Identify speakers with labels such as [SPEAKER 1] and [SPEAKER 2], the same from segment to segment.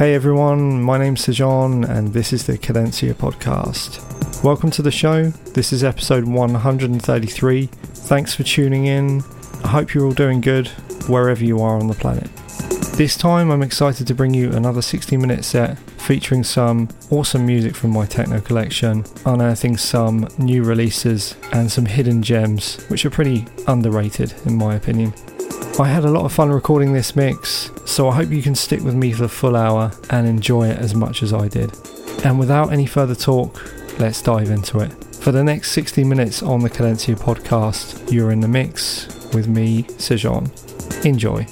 [SPEAKER 1] Hey everyone, my name's Sejan and this is the Cadencia podcast. Welcome to the show. This is episode 133. Thanks for tuning in. I hope you're all doing good wherever you are on the planet. This time I'm excited to bring you another 60 minute set featuring some awesome music from my techno collection, unearthing some new releases and some hidden gems, which are pretty underrated in my opinion. I had a lot of fun recording this mix, so I hope you can stick with me for the full hour and enjoy it as much as I did. And without any further talk, let's dive into it. For the next 60 minutes on the Cadencia podcast, you're in the mix with me, Sejan. Enjoy.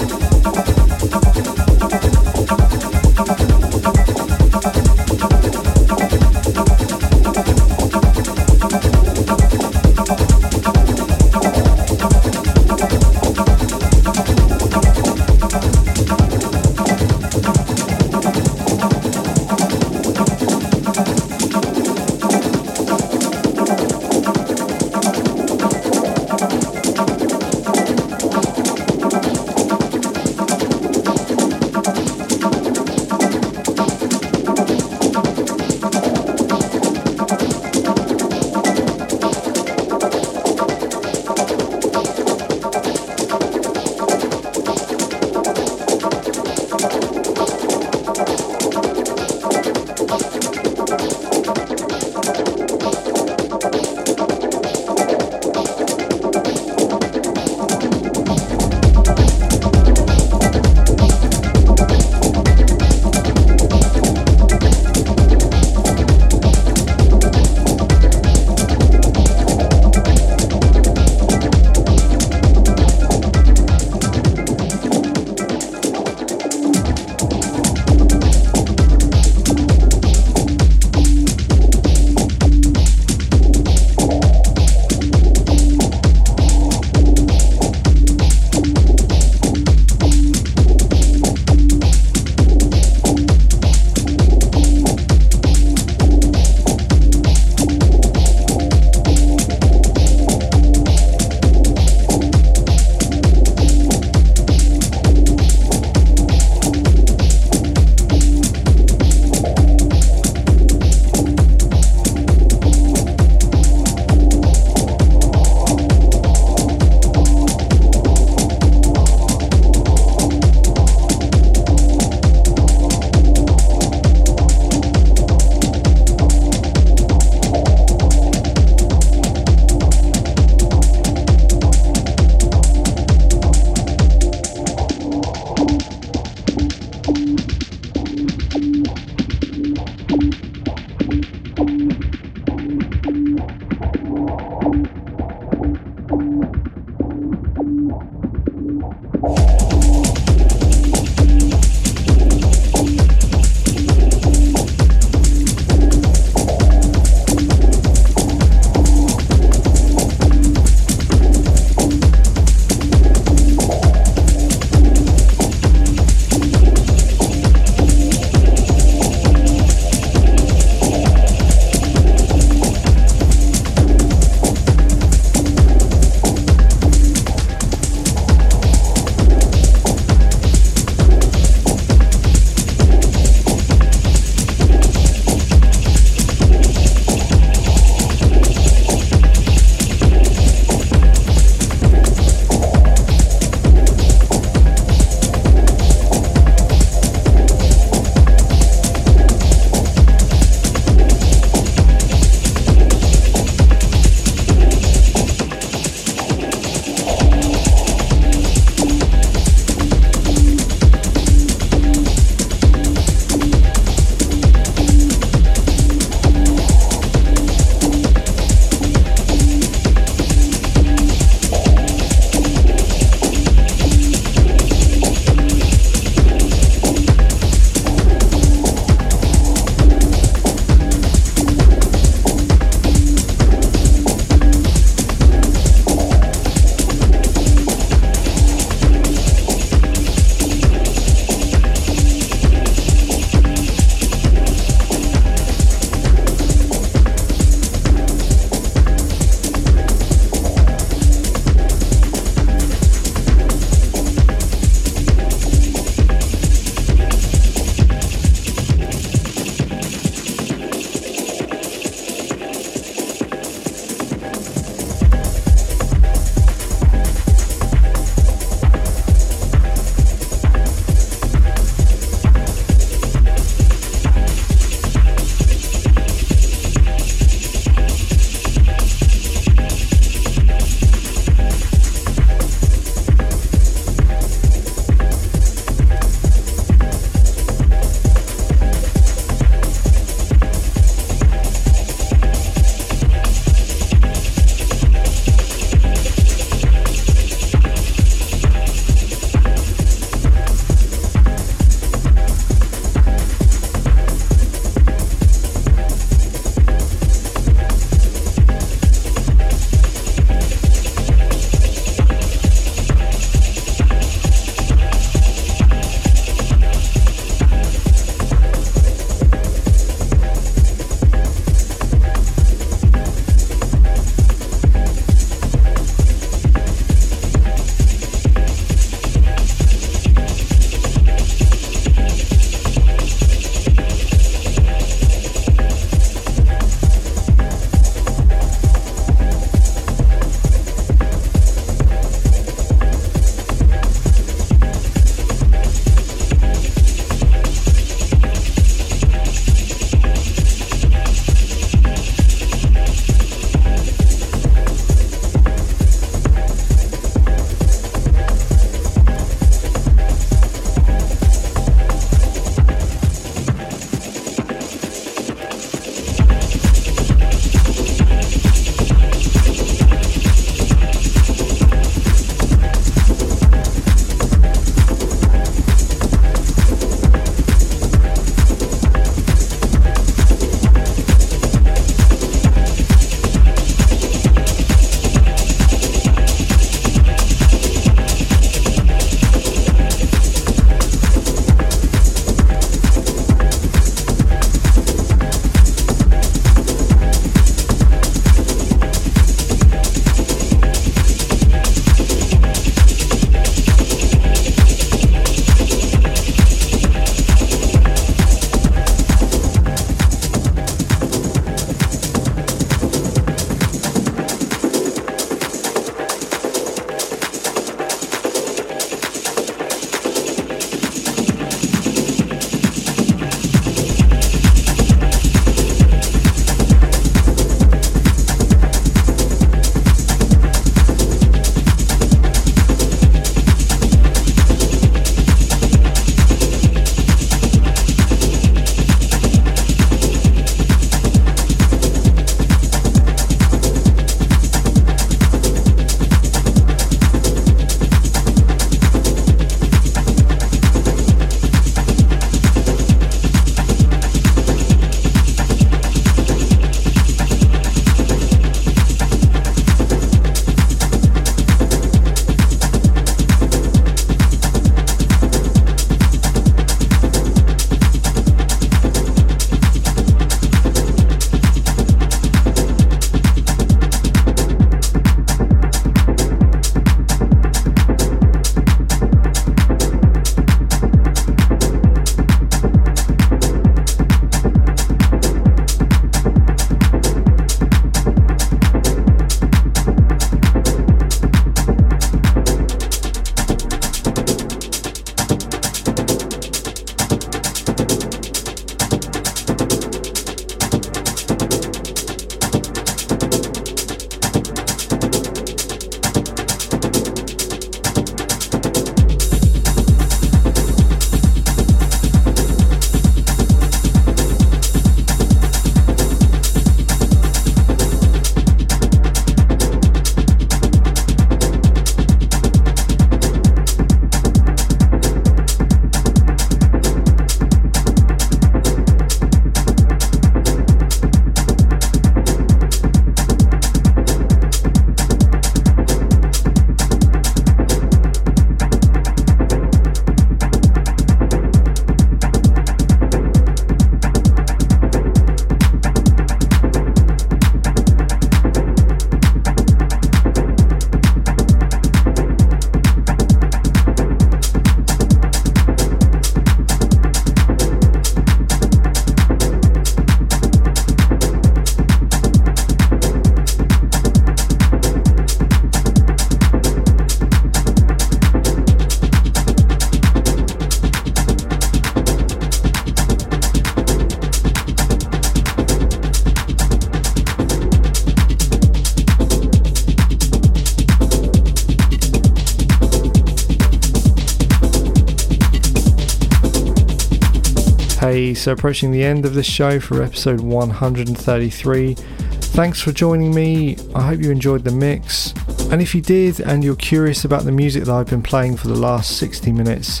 [SPEAKER 1] So approaching the end of this show for episode 133. Thanks for joining me. I hope you enjoyed the mix. And if you did and you're curious about the music that I've been playing for the last 60 minutes,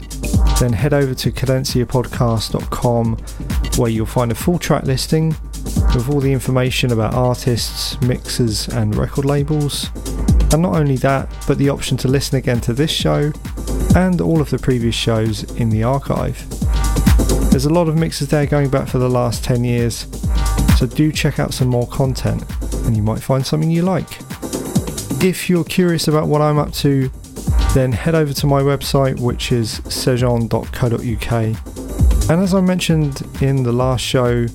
[SPEAKER 1] then head over to cadenciapodcast.com where you'll find a full track listing with all the information about artists, mixers, and record labels. And not only that, but the option to listen again to this show and all of the previous shows in the archive. There's a lot of mixes there going back for the last 10 years, so do check out some more content and you might find something you like. If you're curious about what I'm up to, then head over to my website, which is sejon.co.uk. And as I mentioned in the last show,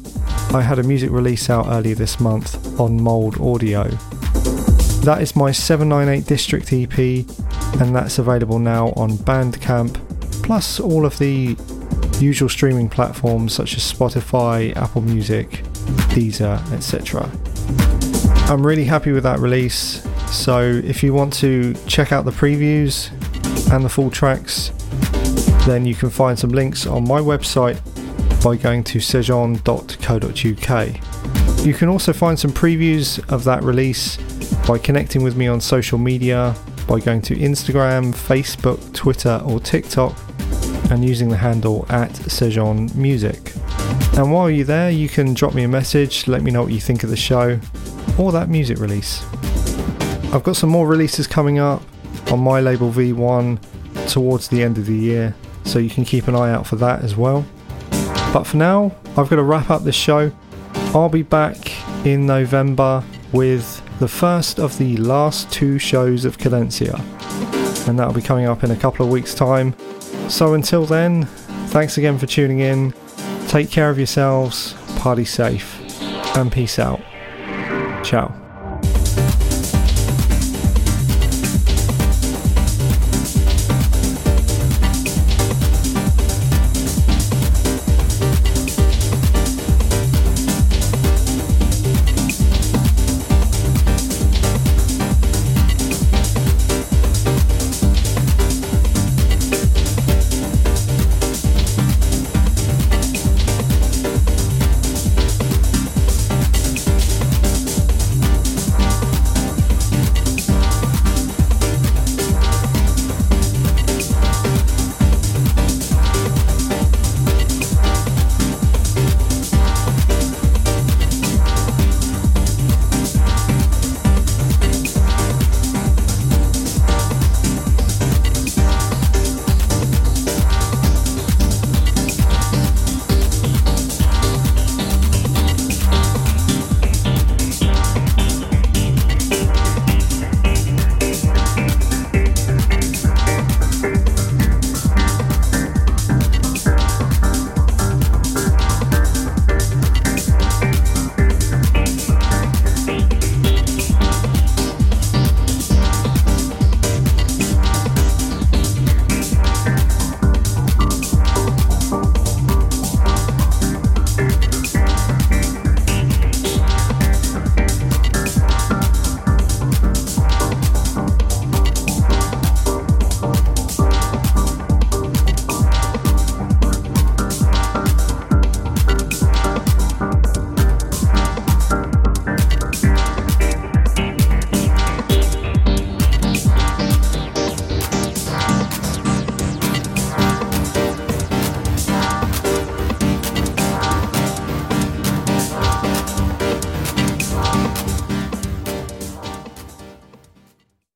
[SPEAKER 1] I had a music release out earlier this month on Mold Audio. That is my 798 District EP, and that's available now on Bandcamp, plus all of the usual streaming platforms such as Spotify, Apple Music, Deezer, etc. I'm really happy with that release, so if you want to check out the previews and the full tracks, then you can find some links on my website by going to sejon.co.uk. You can also find some previews of that release by connecting with me on social media by going to Instagram, Facebook, Twitter, or TikTok and using the handle at Sejon Music. And while you're there, you can drop me a message, let me know what you think of the show or that music release. I've got some more releases coming up on my label V1 towards the end of the year, so you can keep an eye out for that as well. But for now, I've got to wrap up this show. I'll be back in November with the first of the last two shows of Cadencia, and that'll be coming up in a couple of weeks' time. So until then, thanks again for tuning in. Take care of yourselves, party safe, and peace out. Ciao.